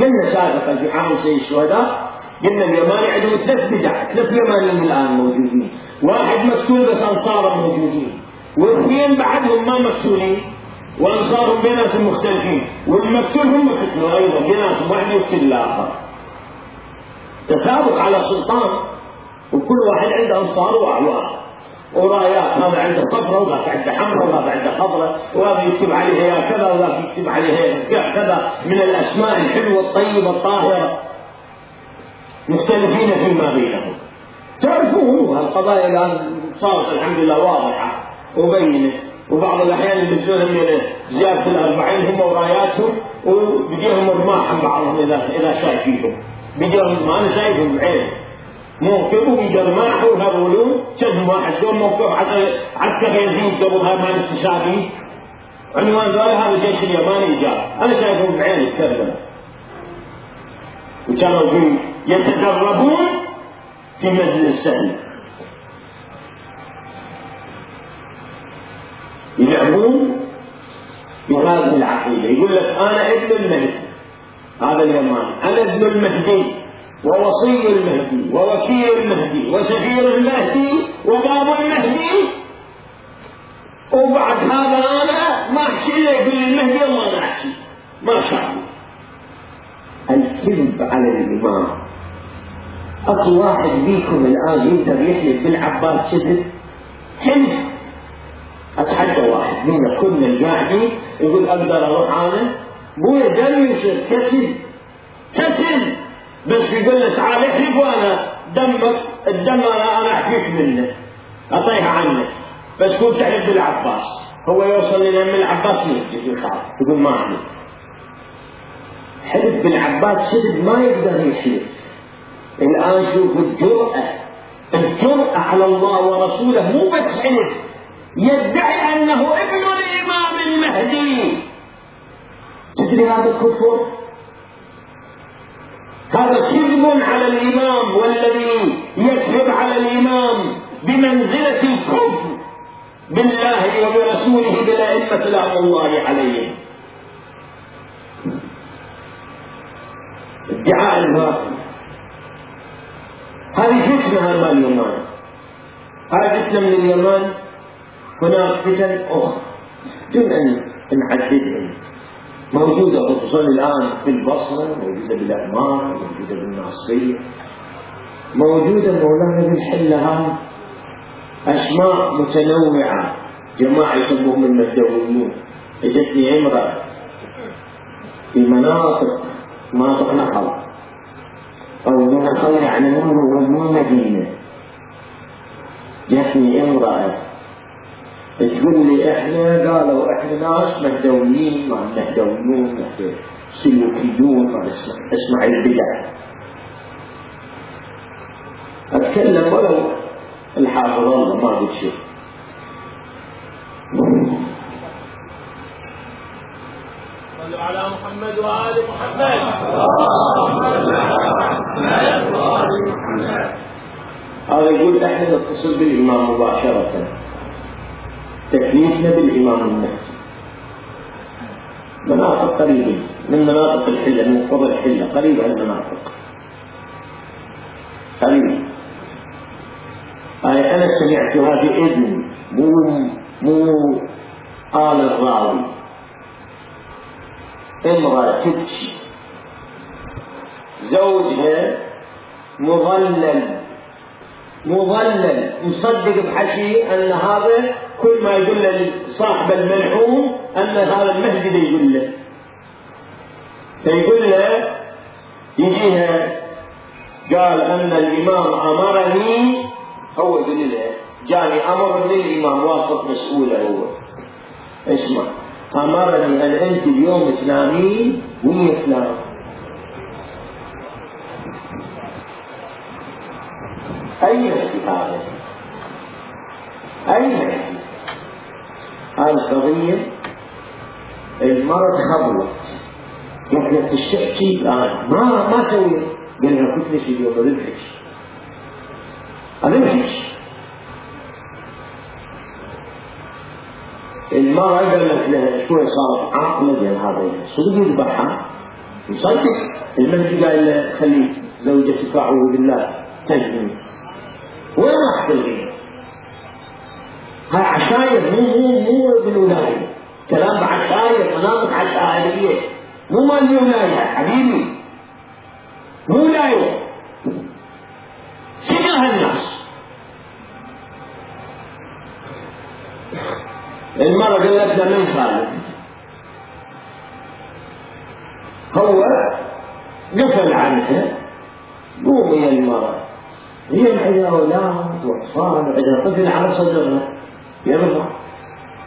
قلنا سابقا في عام سيد الشهداء قلنا اليماني عندهم ثلاث بدع. ثلاث يمانيين الآن موجودين. واحد مقتول بس انصاره موجودين. واثنين بعدهم ما مقتولين وأنصارهم بيناتهم مختلفين. والمقتول هم قتلوا أيضا. بيناتهم واحد يقتل الآخر تسابق على سلطان وكل واحد عنده أنصار واعوان ورايات هذا عنده صفرة وذاك عنده حمراء وهذا عنده خضراء وهذا يكتب عليها يا كذا وذاك يكتب عليها كذا. من الأسماء الحلوة الطيبة الطاهرة. مختلفين فيما بينهم. تعرفون القضايا الآن صارت الحمد لله واضحة وبينة. وبعض الأحيان يلبسون من زيادة الأربعين هم وراياتهم وبيجيهم رماح بعضهم اذا إذا شايفيهم بيجيهم ما شايفهم بعيني موقفه بجرماح وهرولون كم واحد شلون موقف على عسكر يزيد قبلها ما استشافي عنوان قال هذا الجيش اليماني جاء أنا شايفهم بعيني كذا وكانوا يتدربون في مجلس السهل. يلعبون بهذه العقيدة. يقول لك أنا ابن المهدي هذا اليماني أنا ابن المهدي ووصي المهدي ووكيل المهدي وسفير المهدي وباب المهدي. وبعد هذا أنا ما أحكي إلا يقول المهدي الله أنا أحكي. ما شاء الكذب على الإمام. اكو واحد بيكم الآن يقدر يحلف بالعباس كذب حلف. أتحدى واحد منا كنا القاعدين يقول أقدر أروح أنا؟ بويا يصير كسب كسب بس يقول له تعال احلف وأنا دمك الدم أنا أنا أحكيك منه. اطيح عنك. بس كنت تحلف بالعباس. هو يوصل إلى أم العباس يخاف. يقول ما احلف حلف بالعباس سجد ما يقدر يحلف الآن شوف الجرأة. الجرأة على الله ورسوله مو بس حلف يدعي أنه ابن الإمام المهدي. تدري هذا الكفر هذا كذب على الإمام والذي يكذب على الإمام بمنزلة الكفر بالله وبرسوله بالأئمة لعن الله عليهم ادعاء الباطل. هذه فتنة هذا اليمان هذه فتنة من اليمان هناك فتن أخرى. دون أن نعددها موجودة خصوصا الآن في البصرة موجودة بالأعمار موجودة بالناصرية موجودة مولانا بالحلة أسماء متنوعة. جماعة يسموهم المدويين اجتني امرأة في مناطق مناطق نخل أو نخل يعني من مدينة جتني امرأة تقول لي أحنا قالوا أحنا ناس مهدويين ما مهدويون سلوكيون ما اسمع, اسمع البدع. أتكلم ولو الحافظ الله ما قلت شيء. صلوا على محمد وآل محمد. هذا يقول أحنا نتصل بالإمام مباشرة. تكليفنا بالإمام المهدي. مناطق قريبة. من مناطق الحلة من قرى الحلة. قريبة المناطق. قريبة هاي أنا سمعتها بإذن مو مو آل الراوي. امرأة تبكي. زوجها مظلل. مظلل. مصدق بحكي أن هذا كل ما يقول صاحب الملعون أن هذا اللي يقول له. فيقول له يجيها قال أن الإمام أمرني هو يقول له جاني أمر من الإمام واسط مسؤوله هو. اسمع أمرني أن انت اليوم تنامين وهي تنام أين هذا؟ أين هاي القضية المرض لك تشتكي الآن ما ما سوي قال لها قلت لك اليوم أذبحك أذبحك المرأة قالت لها شوي صارت عاقلة هذا صدق يذبحها يصدق المهدي قال له خلي زوجتك أعوذ بالله تجني وين راح تلغي؟ عشاير مو مو مو بالولاية. كلام بعشاير مناطق عشائرية. مو مال الولاية حبيبي. مو ولاية. شنو هالناس؟ المرة قالت له من خالد. هو قفل عنها قومي يا المرأة. هي معها أولاد وأطفال وعندها طفل على صدرها يرضع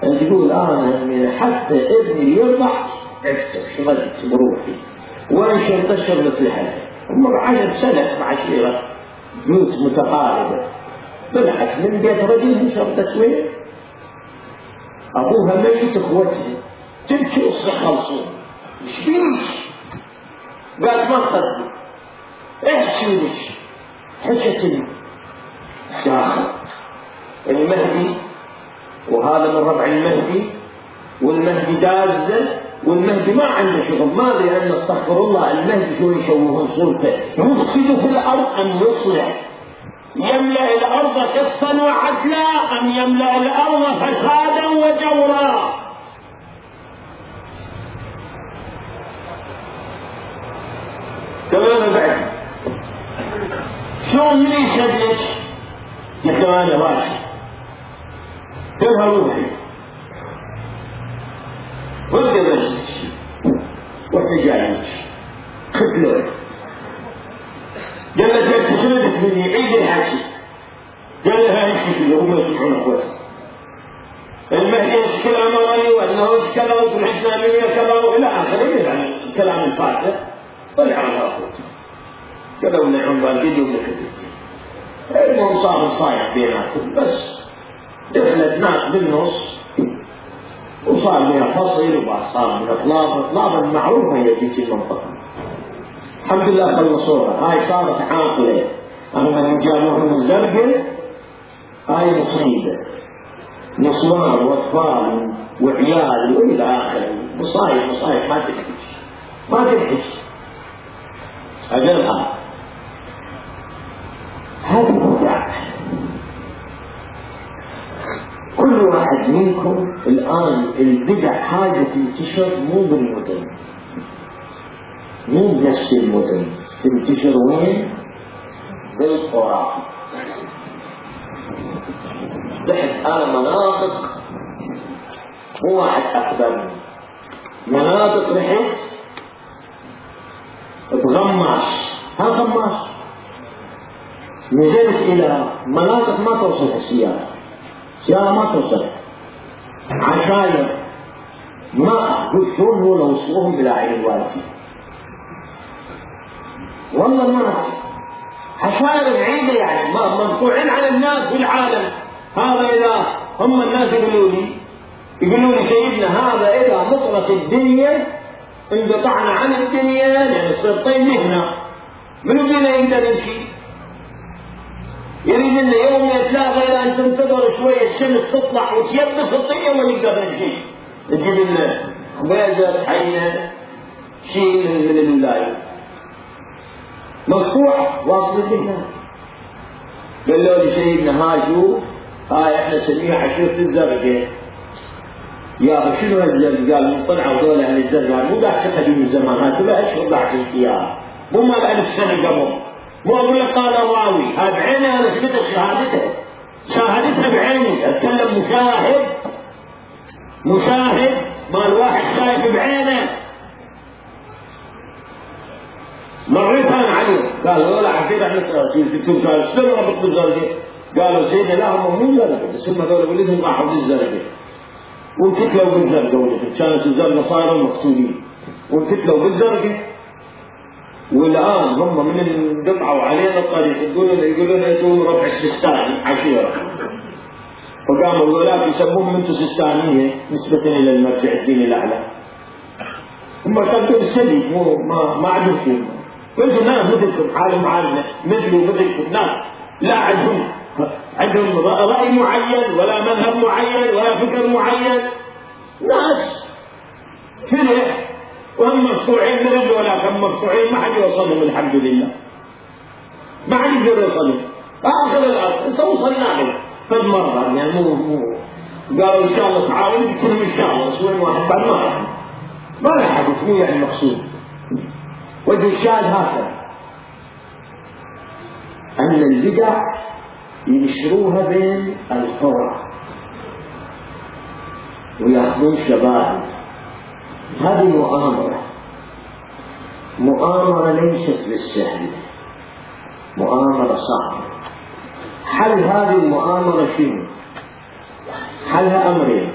تقول أنا حتى ابني يرضع افتح شغلت بروحي. وانشر تشر مثل هذا مر عشر سنة مع عشيرة بيوت متقاربة. طلعت من بيت رجل شرطت وين أبوها ميت إخوتها تبكي أصبح خلصون. إيش فيك؟ قالت ما صدق احكي لك حكت داخل المهدي وهذا من ربع المهدي والمهدي دازة والمهدي ما عنده شغل. ما لأن استغفر الله المهدي شو يشوهون صورته يفسد في الأرض أم يصلح. يملأ الأرض قسطا وعدلا. أم يملأ الأرض فسادا وجورا. تمام بعد. شلون من يشهد لك أنا ماشي وانت جاي خذ قال له انت شنو تسميني عيد الحكي قال له هاي الشكل هم يسمعون اخوته المهدي إيش كلام غني وانه إيش كذا والاسلاميه كذا والى آخره الكلام الفاتح طلع على اخوته قالوا لنا عن والدي ولا كذا المهم صار صايع بيناتهم بس. دخلت ناس بالنص وصار من فصل وبعد صار من اطلاق اطلاق المعروفه هي في المنطقة الحمد لله خلصوها هاي صارت عاقلة. اما من جابوهم الزرقاء هاي مصيبة. نسوان وأطفال وعيال وإلى آخره. مصايب مصايب ما تحكي. ما تحكي. أجلها هذه بدع كل واحد منكم الآن البدع حاجة تنتشر مو بالمدن مو بنفس المدن تنتشر وين؟ بالقرى رحت أنا مناطق مو واحد أكبر مناطق رحت بغماش ها غماش نزلت إلى مناطق ما توصل السيارة. السيارة ما توصل عشاير ما هو لو وصلوهم بلا عين الوالدين والله ما عشائر بعيدة يعني ما منقوعين عن الناس في العالم. هذا إذا هم الناس يقولوا لي يقولوا لي سيدنا هذا إذا مطرت الدنيا انقطعنا عن الدنيا يعني نصير طيب هنا منو فينا يقدر يمشي؟ يريد انه يوم يتلاقى إلى أن تنتظر شوية الشمس تطلع وتيبس وما يقدر يمشي تجيب لنا خبيزه حيه شيء من الولايه مقطوع واصل لنا قالوا لي سيدنا هاي شوف هاي إحنا نسميها حشيره الزرقاء يا شنو هالزرقاء قال؟ من طلعوا ذول أهل الزرقاء مو قاعد قديم الزمان هاي كلها اشهر قاعد اياها مو مال الف سنه قبل. مو أقول لك قال الراوي هذا بعيني أنا شفتها شهادته. شاهدتها بعيني. أتكلم مشاهد. مشاهد. مال واحد شايف بعينه. مريت أنا عليه قال ولا حكيت عن جبتهم قال شلون ربط بالزرقاء؟ قالوا سيدنا لا هم مو زرقاء بس هم هذول ولدهم راحوا بالزرقاء وانتكلوا بالزرقاء ولدهم كانت الزرقاء صايرة مقتولين. وانتكلوا بالزرقاء والآن هم من انقطعوا علينا الطريق. يقولون يقولون أنتم ربع السيستاني عشيرة. وقاموا الولاة يسمون منتو سستانية نسبة إلى المرجع الديني الأعلى. هم كانوا السلي مو ما ما عندهم فيهم وأنتم ناس مثلكم حالهم حالنا مثلي مثلكم ناس لا عندهم عندهم رأي معين ولا مذهب معين ولا فكر معين. ناس. فرح وهم مقطوعين من الولاة كم مقطوعين ما حد يوصلهم الحمد لله. ما حد يقدر يوصلهم آخر الأرض وصلنا له فد مرة يعني مو مو. قالوا إن شاء الله تعاون قلت إن شاء الله أسبوعين واحد بعد ما ما راح حدث يعني المقصود وجه الشاهد هكذا. أن البدع ينشروها بين القرى. ويأخذون شباب هذه مؤامرة. مؤامرة ليست بالسهل. مؤامرة صعبة. حل هذه المؤامرة شنو؟ حلها أمرين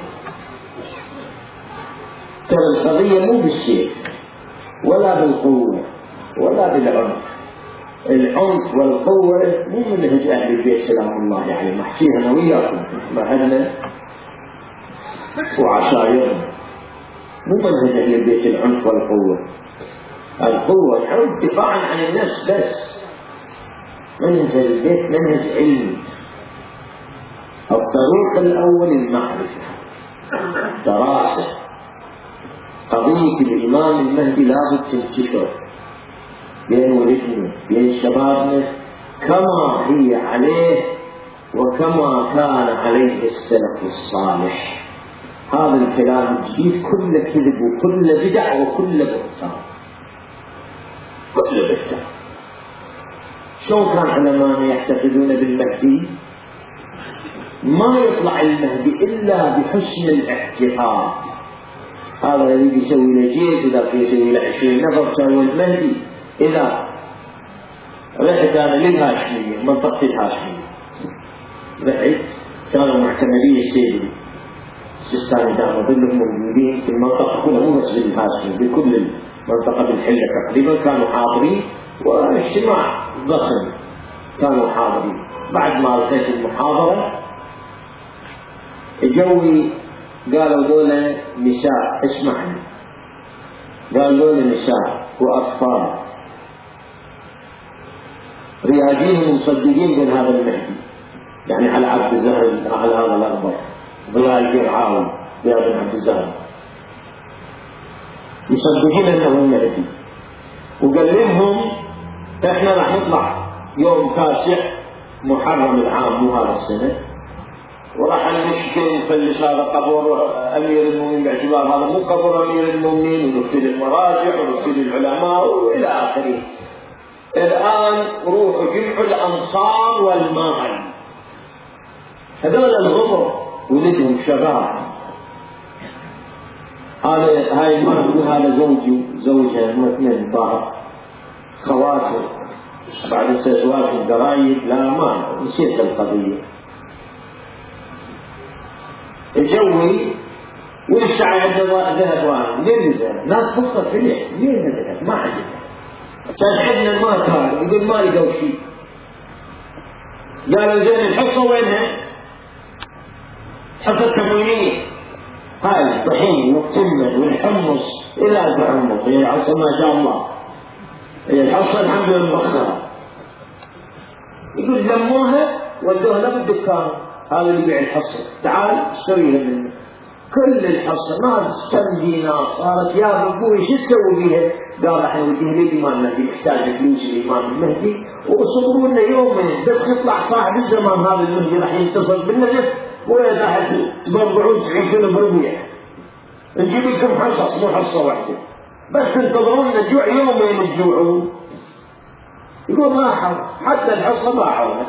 ترى القضية مو بالسيف ولا بالقوة ولا بالعنف. العنف والقوة مو منهج أهل البيت سلام الله يعني محكيها أنا وياكم. أهلنا وعشائرنا منهج أهل البيت العنف والقوة. القوة العنف دفاعا عن النفس بس. منهج البيت منهج علمي الطريق الأول المعرفة. دراسة. قضية الإمام المهدي لابد تنتشر بين ولدنا بين شبابنا. كما هي عليه وكما كان عليه السلف الصالح. هذا الكلام الجديد كله كذب وكله بدع وكله بهتان. كله بهتان. شلون كان علماء يعتقدون بالمهدي؟ ما يطلع المهدي إلا بحسن الاعتقاد. هذا يريد يسوي له جيش وذاك يسوي له 20 نفر كان المهدي. إذا رحت أنا للهاشمية منطقة الهاشمية. رحت كانوا معتمدين السيدي. السيستاني دام ظلهم موجودين في المنطقة كلها مو بس بالهاشمية بكل المنطقة بالحلة تقريبا كانوا حاضرين واجتماع ضخم. كانوا حاضرين. بعد ما ألقيت المحاضرة جوي قالوا دول نساء اسمعني قال دول نساء وأطفال. رياجين مصدقين بين هذا المهدي. يعني على عبد الزهر على هذا الأخضر ضياء الفرعون ضياء بن عبد الزهر مصدقين أنه المهدي وقال لهم إحنا راح نطلع يوم تاسع محرم العام مو هذا السنة وراح نشكي نفلش هذا قبر امير المؤمنين باعتبار هذا مو قبر امير المؤمنين ونقتل المراجع ونقتل العلماء والى اخره. الان روحوا جمعوا الانصار والمال. هذول الغمر ولدهم شباب. هذا هاي المرأة هذا زوجي زوجها هم اثنين ظهر خواتم بعد استزواج الدرايب لا ما نسيت القضية الجوي والشعر عنده ذهب واحد ليه ذهب؟ ناس تفكر في ليه؟ ليه ذهب؟ ما عندنا كان عندنا ما كان يقول ما لقوا شيء قالوا زين الحصة وينها؟ حصة تموينية هاي الطحين والتمر والحمص إلى الحمص. هي حصة ما شاء الله. هي الحصة الحمد لله مبخرة يقول لموها ودوها له بالدكان هذا اللي يبيع الحصة تعال اشتريها منه. كل الحصة ما كم دينار. صارت يا أبوي شو تسوي بيها؟ قال إحنا وديها للامام المهدي محتاج فلوس الامام المهدي وصبروا لنا يومين بس يطلع صاحب الزمان هذا المهدي راح يتصل بالنجف. راح تبرعون 90 كيلو بربيع نجيب لكم حصص مو حصة واحدة. بس تنتظرون الجوع يومين تجوعون يقول ما حول حتى الحصة ما حولها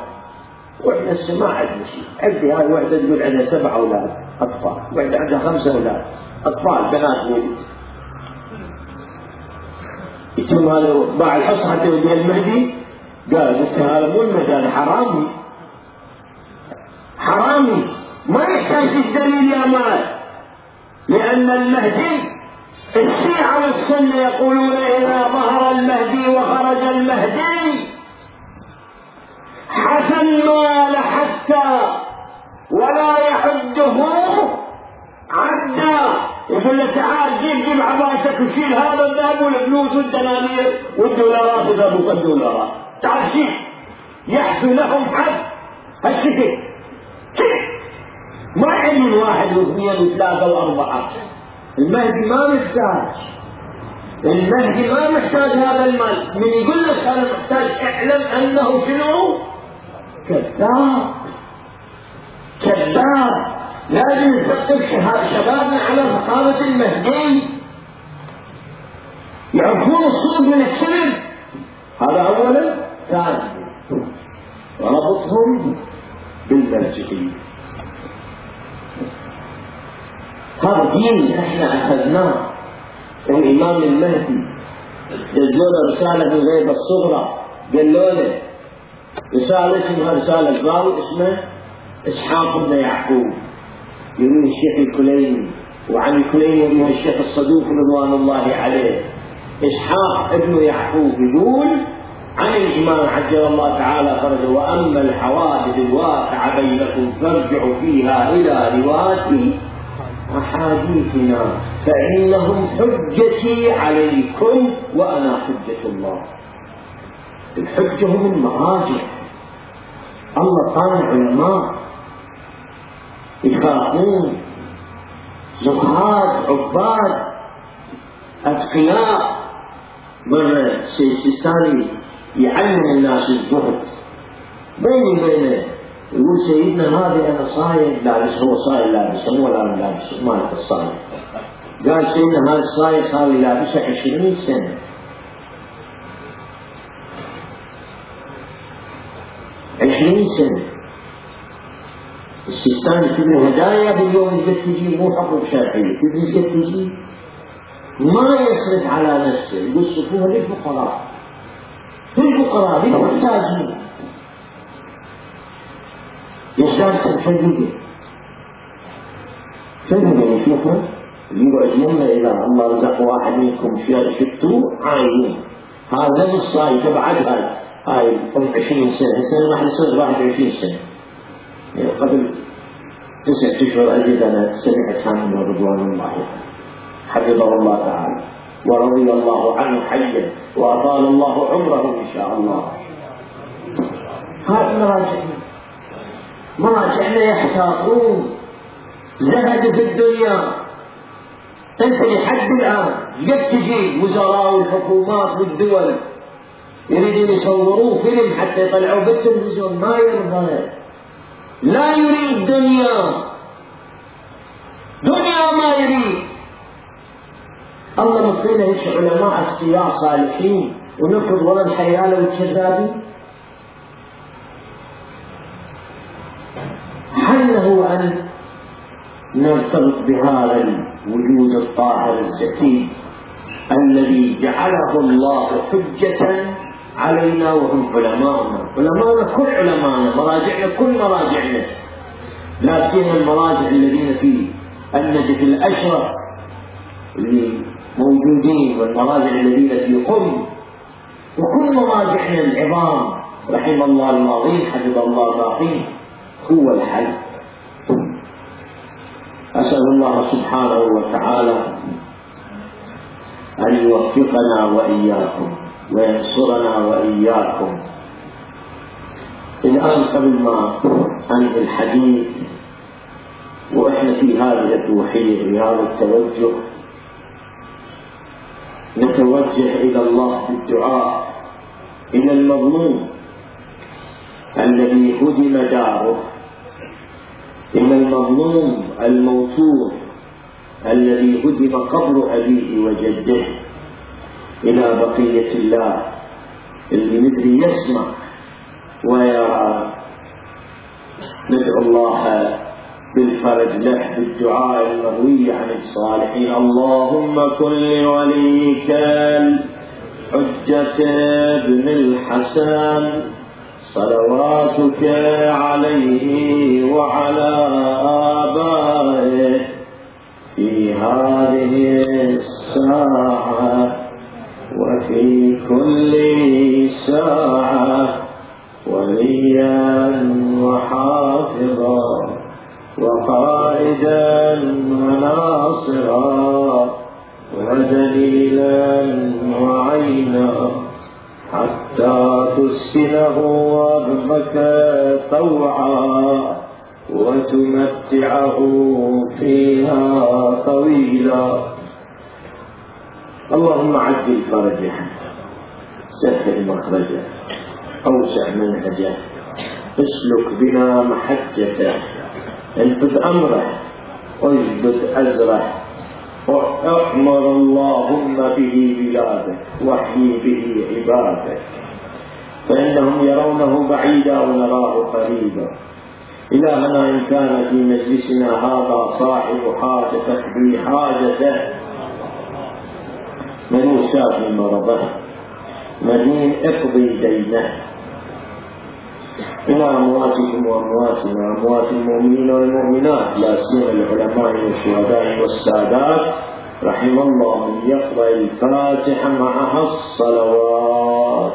وإحنا السماع عندنا شيء عندي هاي واحدة تقول عندها سبع أولاد أطفال. واحدة عندها خمسة أولاد. أطفال بنات ولد ثم هذا باع الحصة حتى يوديها المهدي. قال قلت هذا مو المهدي هذا حرامي. حرامي. ما يحتاج دليل يا مال. لأن المهدي الشيعة والسنة يقولون إذا ظهر المهدي وخرج المهدي حسن المال حتى ولا يحده عدا يقول له تعال جيب جيب عبايتك وشيل هذا الذهب والفلوس والدنانير والدولارات اذا الدولارات. تعال شيل. يحسن لهم حد هالشكل شيل ما يعين واحد واثنين وثلاثه واربعه المهدي ما محتاج. المهدي ما محتاج هذا المال. من يقول لك أنا محتاج أعلم أنه شنو؟ كذاب. كذاب. لازم نفكر شبابنا على فقامة المهدي. يعرفون الصوت من الكذب هذا اولا. ثانيا. وربطهم بالمرجعية. هذا دين إحنا اخذناه الامام المهدي دزونا رسالة من غيب الصغرى قالوا له رسالة اسمها رسالة قال اسمه إسحاق بن يعقوب يروي الشيخ الكليني وعن الكليني يروي الشيخ الصدوق رضوان الله عليه. إسحاق ابن يعقوب يقول عن الإمام عجل الله تعالى فرجه وأما الحوادث الواقعة بينكم فارجعوا فيها إلى رواة أحاديثنا فإنهم حجتي عليكم وأنا حجة الله. الحجة هم المراجع الله قال علماء يخافون زهاد عباد أتقياء مرة سيستاني؟ يعلم الناس الزهد. بيني وبينه يقول سيدنا هذه أنا صايم. لابس هو صايم لابس مو ولا لابس ما الصايم. قال سيدنا هذا الصايم صار لابسه 20 سنة. عشرين سنة. السيستاني تبني هدايا باليوم اللي تجي مو حقوق شرعية. تدري قد تجي. ما يصرف على نفسه. يقول صفوها للفقراء. للفقراء للمحتاجين. يشارك الفقير فهم يشوفوا يعجبون إذا الله رزق واحد منكم شفتوا عاينين. هذا نص هاي تبعد هاي هاي 20 سنة السنة راح يصير 21 سنة. يعني قبل تسعة أشهر أجد أنا سمعت عنه رضوان الله. حفظه الله تعالى. ورضي الله عنه حيا وأطال الله عمره إن شاء الله. هذا مراجعنا مراجعنا يحتاطون زهدوا في الدنيا. انت لحد الآن قد تجي وزراء والحكومات والدول. يريدون يصوروه فيلم حتى يطلعوه بالتلفزيون. ما يرضى لا يريد دنيا. دنيا ما يريد. الله إيش علماء اصفياء صالحين ونفرض ورا الحياله والكذابين حله ان نرتبط بهذا الوجود الطاهر الزكي الذي جعله الله حجة علينا وهم علماؤنا. علماؤنا كل علماؤنا مراجعنا كل مراجعنا. لا سيما المراجع الذين في النجف الأشرف اللي موجودين والمراجع الذين في قم. وكل مراجعنا العظام رحم الله الماضين حفظ الله الباقين هو الحل. أسأل الله سبحانه وتعالى أن يوفقنا وإياكم وينصرنا وإياكم. الآن قبل ما أنهي الحديث وإحنا في هذا التوحيد في هذا التوجه نتوجه إلى الله بالدعاء إلى المظلوم الذي هدم داره. إلى المظلوم الموتور الذي هدم قبر أبيه وجده إلى بقية الله اللي ندري يسمع ويرى. ندعو الله بالفرج له بالدعاء المروي عن الصالحين. اللهم كن لوليك الحجة ابن الحسن. صلواتك عليه وعلى آبائه في هذه الساعة وفي كل ساعة وليا وحافظا وقائدا وناصرا ودليلا وعينا حتى تسكنه أرضك طوعا وتمتعه فيها طويلا. اللهم عجل فرجه سهل مخرجه أوسع منهجه اسلك بنا محجته انفذ أمره واجدد أزره. واعمر اللهم به بلادك واحيي به عبادك. فإنهم يرونه بعيدا ونراه قريبا. إلهنا إن كان في مجلسنا هذا صاحب حاجة تقضي حاجته. من شافي مرضه مدين اقضي دينه. إلى أمواتكم وأمواتنا أموات المؤمنين والمؤمنات لا سيما العلماء والشهداء والسادات رحم الله من يقرأ الفاتحة معها الصلوات.